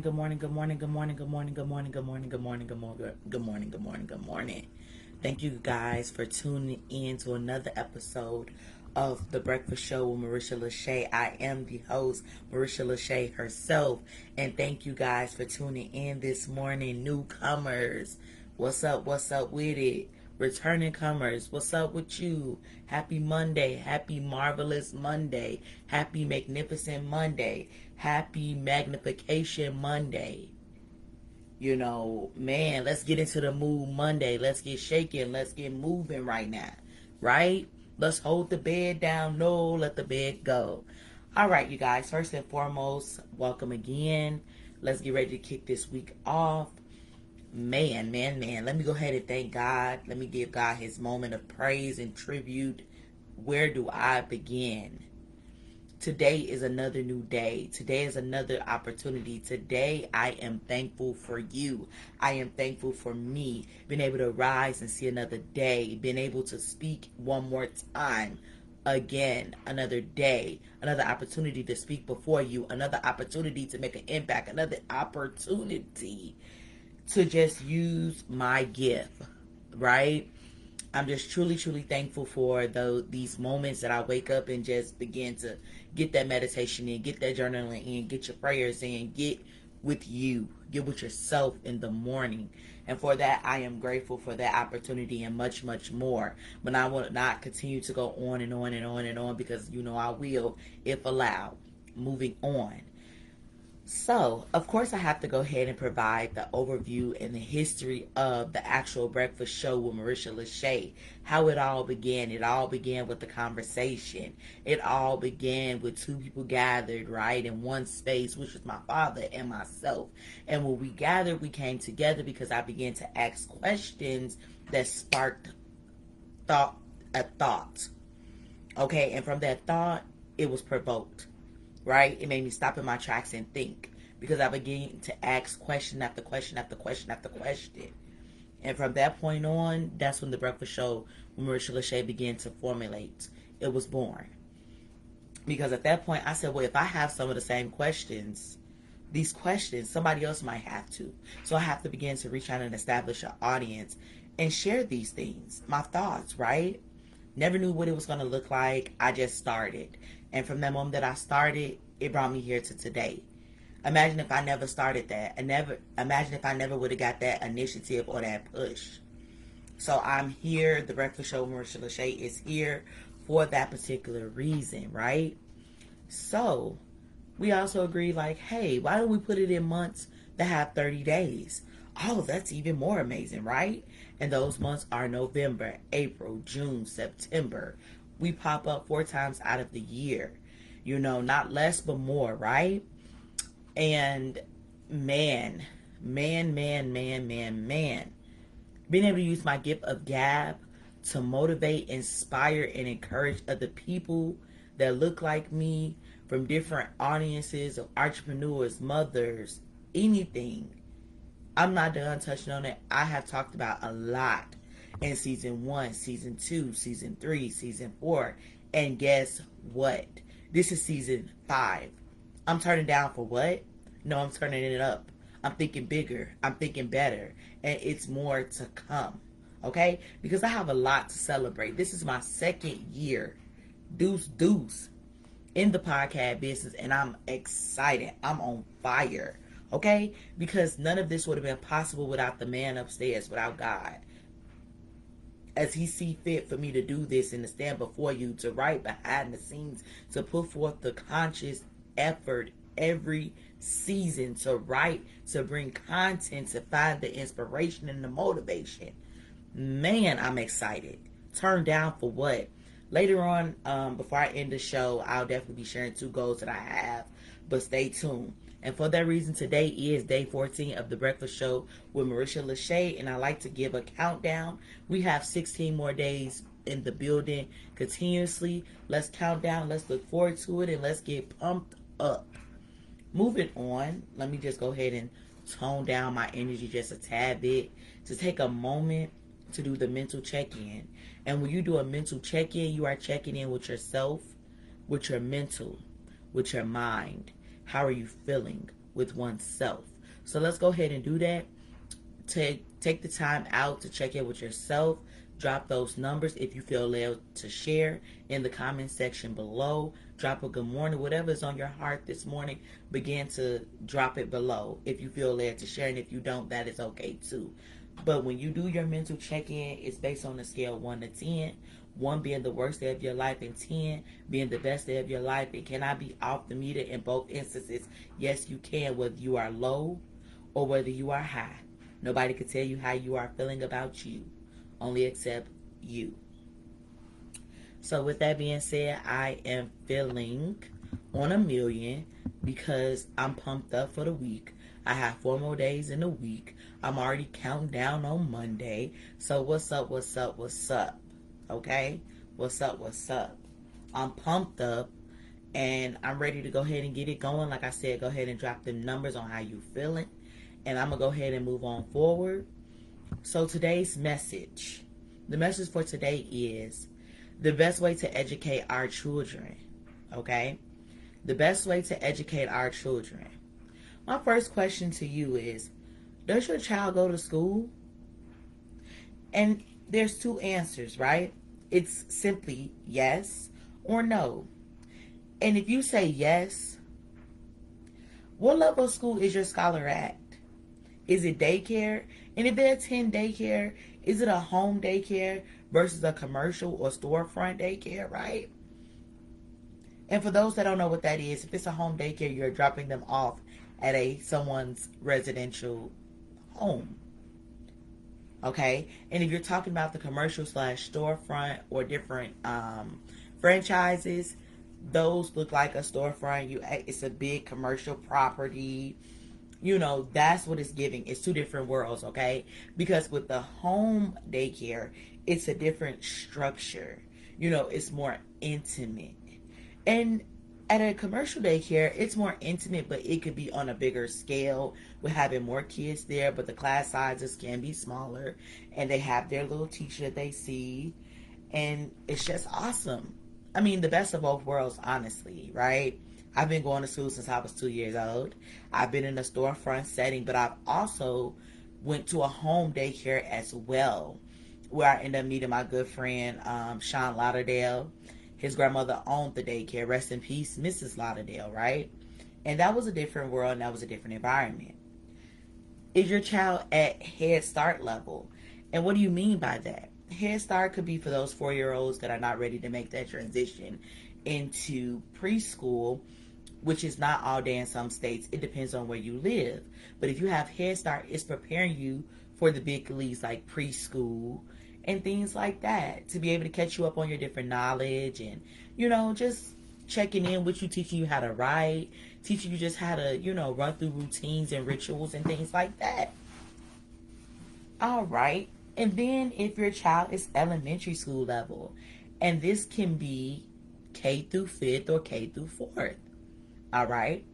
Good morning, good morning, good morning, good morning, good morning, good morning, good morning, good morning, good morning, good morning, good morning, good morning. Thank you guys for tuning in to another episode of The Breakfast Show with Marisha Lachey. I am the host, Marisha Lachey herself. And thank you guys for tuning in this morning, newcomers. What's up? What's up with it? Returning comers, what's up with you? Happy Monday. Happy marvelous Monday. Happy magnificent Monday. Happy magnification Monday. You know, man, let's get into the mood Monday. Let's get shaking. Let's get moving right now. Right? Let's hold the bed down. No, let the bed go. All right, you guys. First and foremost, welcome again. Let's get ready to kick this week off man, man, man, let me go ahead and thank God. Let me give God his moment of praise and tribute. Where do I begin? Today is another new day. Today is another opportunity. Today, I am thankful for you. I am thankful for me being able to rise and see another day, being able to speak one more time. Again, another day, another opportunity to speak before you, another opportunity to make an impact, another opportunity to just use my gift, right? I'm just truly, truly thankful for the, these moments that I wake up and just begin to get that meditation in, get that journaling in, get your prayers in, get with you, get with yourself in the morning. And for that, I am grateful for that opportunity and much, much more. But I will not continue to go on and on and on and on because, you know, I will if allowed. Moving on. So, of course, I have to go ahead and provide the overview and the history of the actual breakfast show with Marisha Lachey. How it all began. It all began with the conversation. It all began with two people gathered, right, in one space, which was my father and myself. And when we gathered, we came together because I began to ask questions that sparked thought, a thought. Okay, and from that thought, it was provoked right? It made me stop in my tracks and think because I began to ask question after question after question after question. And from that point on, that's when the breakfast show with Marisha Lachey began to formulate. It was born. Because at that point, I said, well, if I have some of the same questions, these questions, somebody else might have to. So I have to begin to reach out and establish an audience and share these things, my thoughts, right? Never knew what it was going to look like. I just started. And from that moment that I started, it brought me here to today. Imagine if I never started that. I never imagine if I never would have got that initiative or that push. So I'm here. The Breakfast Show Marisha Lachey is here for that particular reason, right? So we also agree, like, hey, why don't we put it in months that have 30 days? Oh, that's even more amazing, right? And those months are November, April, June, September, we pop up four times out of the year. You know, not less but more, right? And man, man, man, man, man, man. Being able to use my gift of gab to motivate, inspire, and encourage other people that look like me from different audiences of entrepreneurs, mothers, anything. I'm not done touching on it. I have talked about a lot in season one, season two, season three, season four. And guess what? This is season five. I'm turning down for what? No, I'm turning it up. I'm thinking bigger. I'm thinking better. And it's more to come. Okay? Because I have a lot to celebrate. This is my second year. Deuce, deuce in the podcast business. And I'm excited. I'm on fire. Okay? Because none of this would have been possible without the man upstairs, without God as he see fit for me to do this and to stand before you to write behind the scenes to put forth the conscious effort every season to write to bring content to find the inspiration and the motivation. Man i'm excited. Turn down for what? Later on um, before i end the show i'll definitely be sharing two goals that i have but stay tuned and for that reason, today is day 14 of the Breakfast Show with Marisha Lachey, and I like to give a countdown. We have 16 more days in the building continuously. Let's count down. Let's look forward to it, and let's get pumped up. Moving on, let me just go ahead and tone down my energy just a tad bit to take a moment to do the mental check-in. And when you do a mental check-in, you are checking in with yourself, with your mental, with your mind how are you feeling? with oneself. So let's go ahead and do that. Take take the time out to check in with yourself. Drop those numbers if you feel led to share in the comment section below. Drop a good morning, whatever is on your heart this morning. Begin to drop it below if you feel led to share, and if you don't, that is okay too. But when you do your mental check in, it's based on a scale 1 to 10. 1 being the worst day of your life and 10 being the best day of your life. It cannot be off the meter in both instances. Yes, you can, whether you are low or whether you are high. Nobody can tell you how you are feeling about you, only except you. So, with that being said, I am feeling on a million because I'm pumped up for the week. I have four more days in the week. I'm already counting down on Monday. So what's up, what's up, what's up? Okay? What's up, what's up? I'm pumped up and I'm ready to go ahead and get it going. Like I said, go ahead and drop the numbers on how you feeling. And I'm gonna go ahead and move on forward. So today's message. The message for today is the best way to educate our children. Okay? The best way to educate our children. My first question to you is Does your child go to school? And there's two answers, right? It's simply yes or no. And if you say yes, what level of school is your scholar at? Is it daycare? And if they attend daycare, is it a home daycare versus a commercial or storefront daycare, right? And for those that don't know what that is, if it's a home daycare, you're dropping them off at a someone's residential home. Okay, and if you're talking about the commercial slash storefront or different um, franchises, those look like a storefront. You, it's a big commercial property. You know, that's what it's giving. It's two different worlds, okay? Because with the home daycare, it's a different structure. You know, it's more intimate. And at a commercial daycare, it's more intimate, but it could be on a bigger scale with having more kids there, but the class sizes can be smaller and they have their little teacher they see. And it's just awesome. I mean, the best of both worlds, honestly, right? I've been going to school since I was two years old. I've been in a storefront setting, but I've also went to a home daycare as well, where I ended up meeting my good friend um, Sean Lauderdale his grandmother owned the daycare. Rest in peace, Mrs. Lauderdale, right? And that was a different world and that was a different environment. Is your child at Head Start level? And what do you mean by that? Head Start could be for those four year olds that are not ready to make that transition into preschool, which is not all day in some states. It depends on where you live. But if you have Head Start, it's preparing you for the big leagues like preschool, and things like that to be able to catch you up on your different knowledge and you know just checking in with you teaching you how to write teaching you just how to you know run through routines and rituals and things like that. All right and then if your child is elementary school level and this can be k through fifth or k through fourth. All right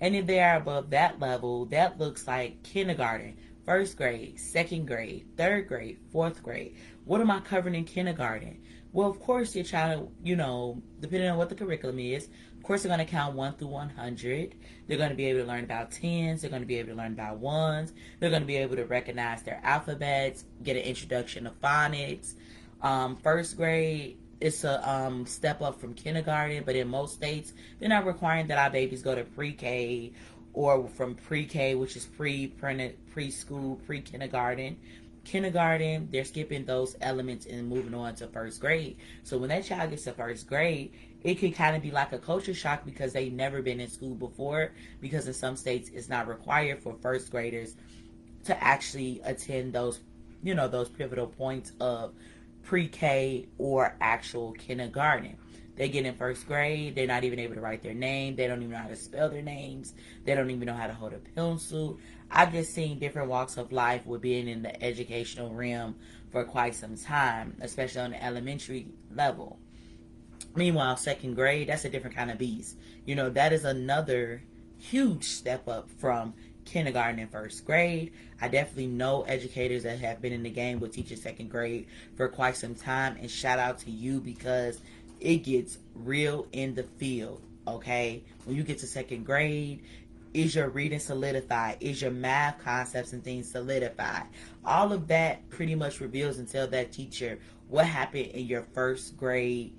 and if they are above that level that looks like kindergarten first grade, second grade, third grade, fourth grade. What am I covering in kindergarten? Well, of course, your child, you know, depending on what the curriculum is, of course, they're going to count 1 through 100. They're going to be able to learn about tens. They're going to be able to learn about ones. They're going to be able to recognize their alphabets, get an introduction to phonics. Um, first grade, it's a um, step up from kindergarten, but in most states, they're not requiring that our babies go to pre K or from pre-K, which is pre preschool, pre-kindergarten. Kindergarten, they're skipping those elements and moving on to first grade. So when that child gets to first grade, it can kind of be like a culture shock because they've never been in school before. Because in some states, it's not required for first graders to actually attend those, you know, those pivotal points of pre-K or actual kindergarten. They get in first grade. They're not even able to write their name. They don't even know how to spell their names. They don't even know how to hold a pencil. I've just seen different walks of life with being in the educational realm for quite some time, especially on the elementary level. Meanwhile, second grade, that's a different kind of beast. You know, that is another huge step up from kindergarten and first grade. I definitely know educators that have been in the game with teaching second grade for quite some time. And shout out to you because it gets real in the field, okay? When you get to second grade, Is your reading solidified? Is your math concepts and things solidified? All of that pretty much reveals and tell that teacher what happened in your first grade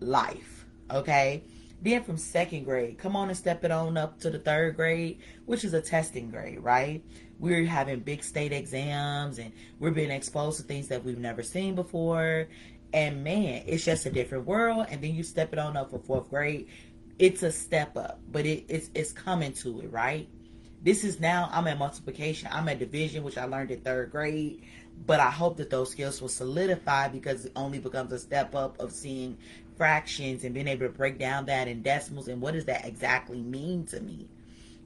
life. Okay? Then from second grade, come on and step it on up to the third grade, which is a testing grade, right? We're having big state exams and we're being exposed to things that we've never seen before. And man, it's just a different world. And then you step it on up for fourth grade it's a step up, but it, it's it's coming to it, right? This is now I'm at multiplication, I'm at division, which I learned in third grade. But I hope that those skills will solidify because it only becomes a step up of seeing fractions and being able to break down that in decimals and what does that exactly mean to me.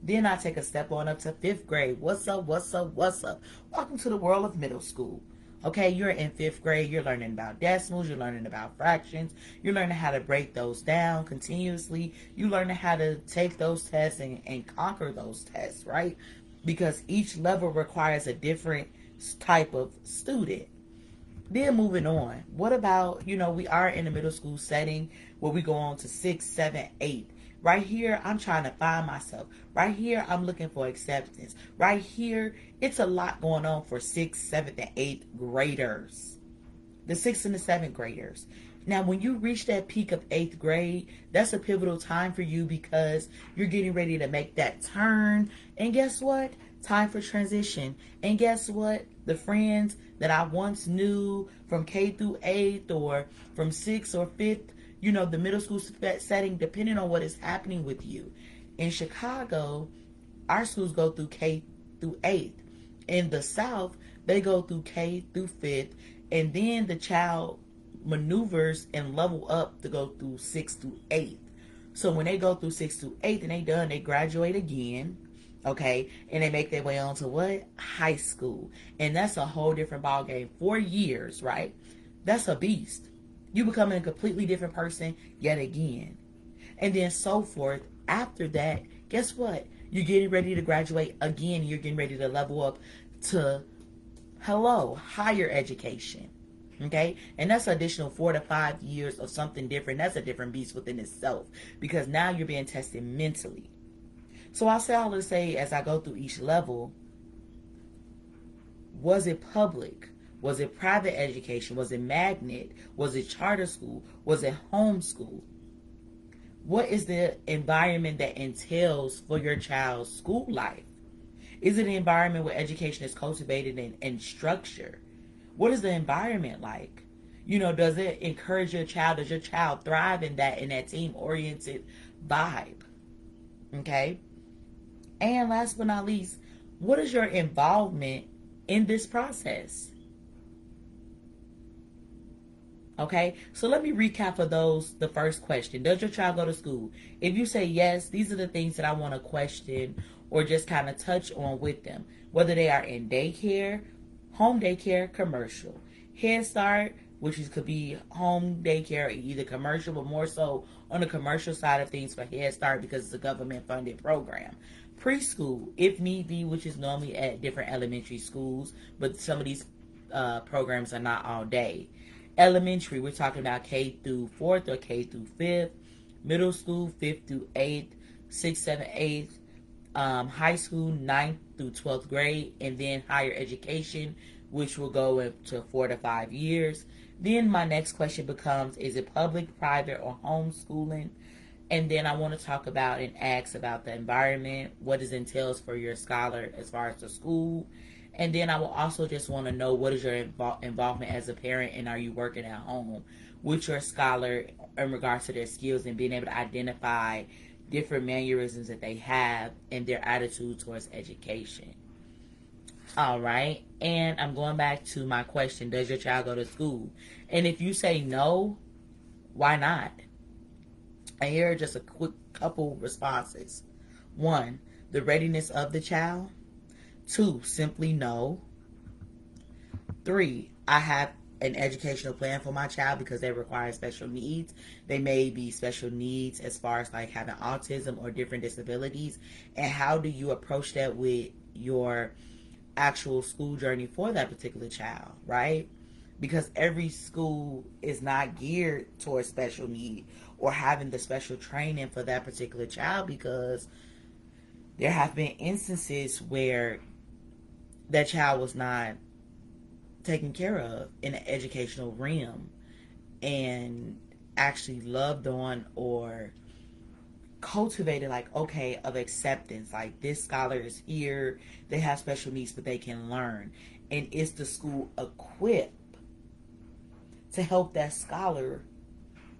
Then I take a step on up to fifth grade. What's up? What's up? What's up? Welcome to the world of middle school. Okay, you're in fifth grade, you're learning about decimals, you're learning about fractions, you're learning how to break those down continuously, you're learning how to take those tests and, and conquer those tests, right? Because each level requires a different type of student. Then moving on, what about, you know, we are in a middle school setting where we go on to six, seven, eight. Right here, I'm trying to find myself. Right here, I'm looking for acceptance. Right here, it's a lot going on for sixth, seventh, and eighth graders. The sixth and the seventh graders. Now, when you reach that peak of eighth grade, that's a pivotal time for you because you're getting ready to make that turn. And guess what? Time for transition. And guess what? The friends that I once knew from K through eighth or from sixth or fifth you know, the middle school setting, depending on what is happening with you. In Chicago, our schools go through K through eighth. In the South, they go through K through fifth, and then the child maneuvers and level up to go through sixth through eighth. So when they go through sixth through eighth and they done, they graduate again, okay, and they make their way on to what high school, and that's a whole different ball game. Four years, right? That's a beast. You becoming a completely different person yet again. And then so forth. After that, guess what? You're getting ready to graduate again. You're getting ready to level up to hello, higher education. Okay? And that's additional four to five years of something different. That's a different beast within itself. Because now you're being tested mentally. So I'll say all to say as I go through each level, was it public? Was it private education? Was it magnet? Was it charter school? Was it homeschool? What is the environment that entails for your child's school life? Is it an environment where education is cultivated and, and structured? What is the environment like? You know, does it encourage your child? Does your child thrive in that in that team oriented vibe? Okay. And last but not least, what is your involvement in this process? Okay, so let me recap for those the first question Does your child go to school? If you say yes, these are the things that I want to question or just kind of touch on with them. Whether they are in daycare, home daycare, commercial, Head Start, which is, could be home daycare, either commercial, but more so on the commercial side of things for Head Start because it's a government funded program. Preschool, if need be, which is normally at different elementary schools, but some of these uh, programs are not all day Elementary, we're talking about K through fourth or K through fifth. Middle school, fifth through eighth. Sixth, seventh, eighth. Um, high school, ninth through 12th grade. And then higher education, which will go into four to five years. Then my next question becomes is it public, private, or homeschooling? And then I want to talk about and ask about the environment, what it entails for your scholar as far as the school, and then I will also just want to know what is your invo- involvement as a parent and are you working at home with your scholar in regards to their skills and being able to identify different mannerisms that they have and their attitude towards education. All right. And I'm going back to my question Does your child go to school? And if you say no, why not? And here are just a quick couple responses. One, the readiness of the child. Two, simply no. Three, I have an educational plan for my child because they require special needs. They may be special needs as far as like having autism or different disabilities. And how do you approach that with your actual school journey for that particular child, right? Because every school is not geared towards special need or having the special training for that particular child because there have been instances where that child was not taken care of in an educational realm and actually loved on or cultivated like okay of acceptance. Like this scholar is here. They have special needs but they can learn. And is the school equipped to help that scholar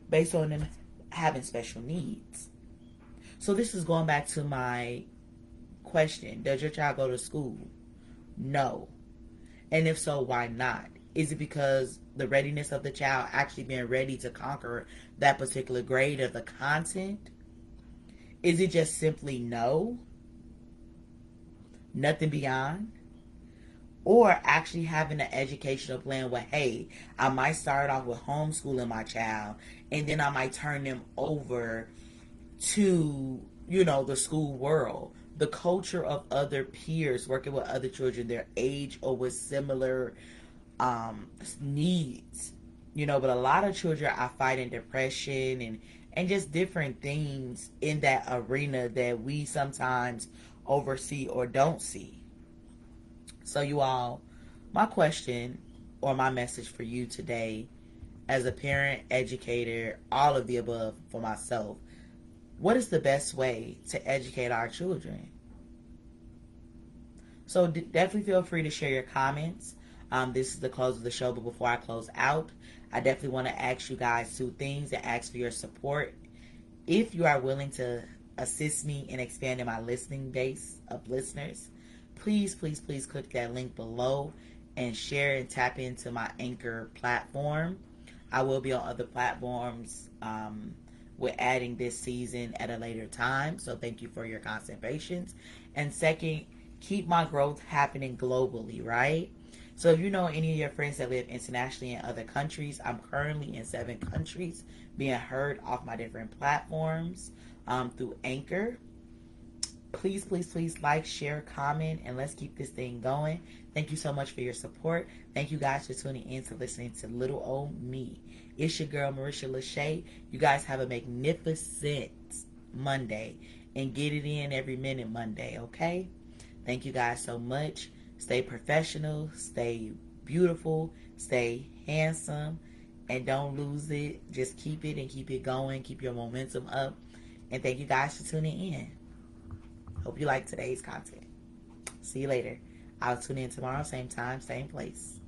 based on them having special needs. So this is going back to my question. Does your child go to school no and if so why not is it because the readiness of the child actually being ready to conquer that particular grade of the content is it just simply no? Nothing beyond? Or actually having an educational plan where, hey, I might start off with homeschooling my child and then I might turn them over to, you know, the school world, the culture of other peers, working with other children their age or with similar um, needs. You know, but a lot of children are fighting depression and and just different things in that arena that we sometimes oversee or don't see. So, you all, my question or my message for you today, as a parent, educator, all of the above for myself, what is the best way to educate our children? So, definitely feel free to share your comments. Um, this is the close of the show, but before I close out, I definitely want to ask you guys two things and ask for your support. If you are willing to assist me in expanding my listening base of listeners, please, please, please click that link below and share and tap into my Anchor platform. I will be on other platforms. Um, we're adding this season at a later time, so thank you for your constant patience. And second, keep my growth happening globally, right? So if you know any of your friends that live internationally in other countries, I'm currently in seven countries being heard off my different platforms um, through Anchor. Please, please, please like, share, comment, and let's keep this thing going. Thank you so much for your support. Thank you guys for tuning in to listening to Little Old Me. It's your girl, Marisha Lachey. You guys have a magnificent Monday and get it in every minute Monday, okay? Thank you guys so much. Stay professional, stay beautiful, stay handsome, and don't lose it. Just keep it and keep it going. Keep your momentum up. And thank you guys for tuning in. Hope you like today's content. See you later. I'll tune in tomorrow, same time, same place.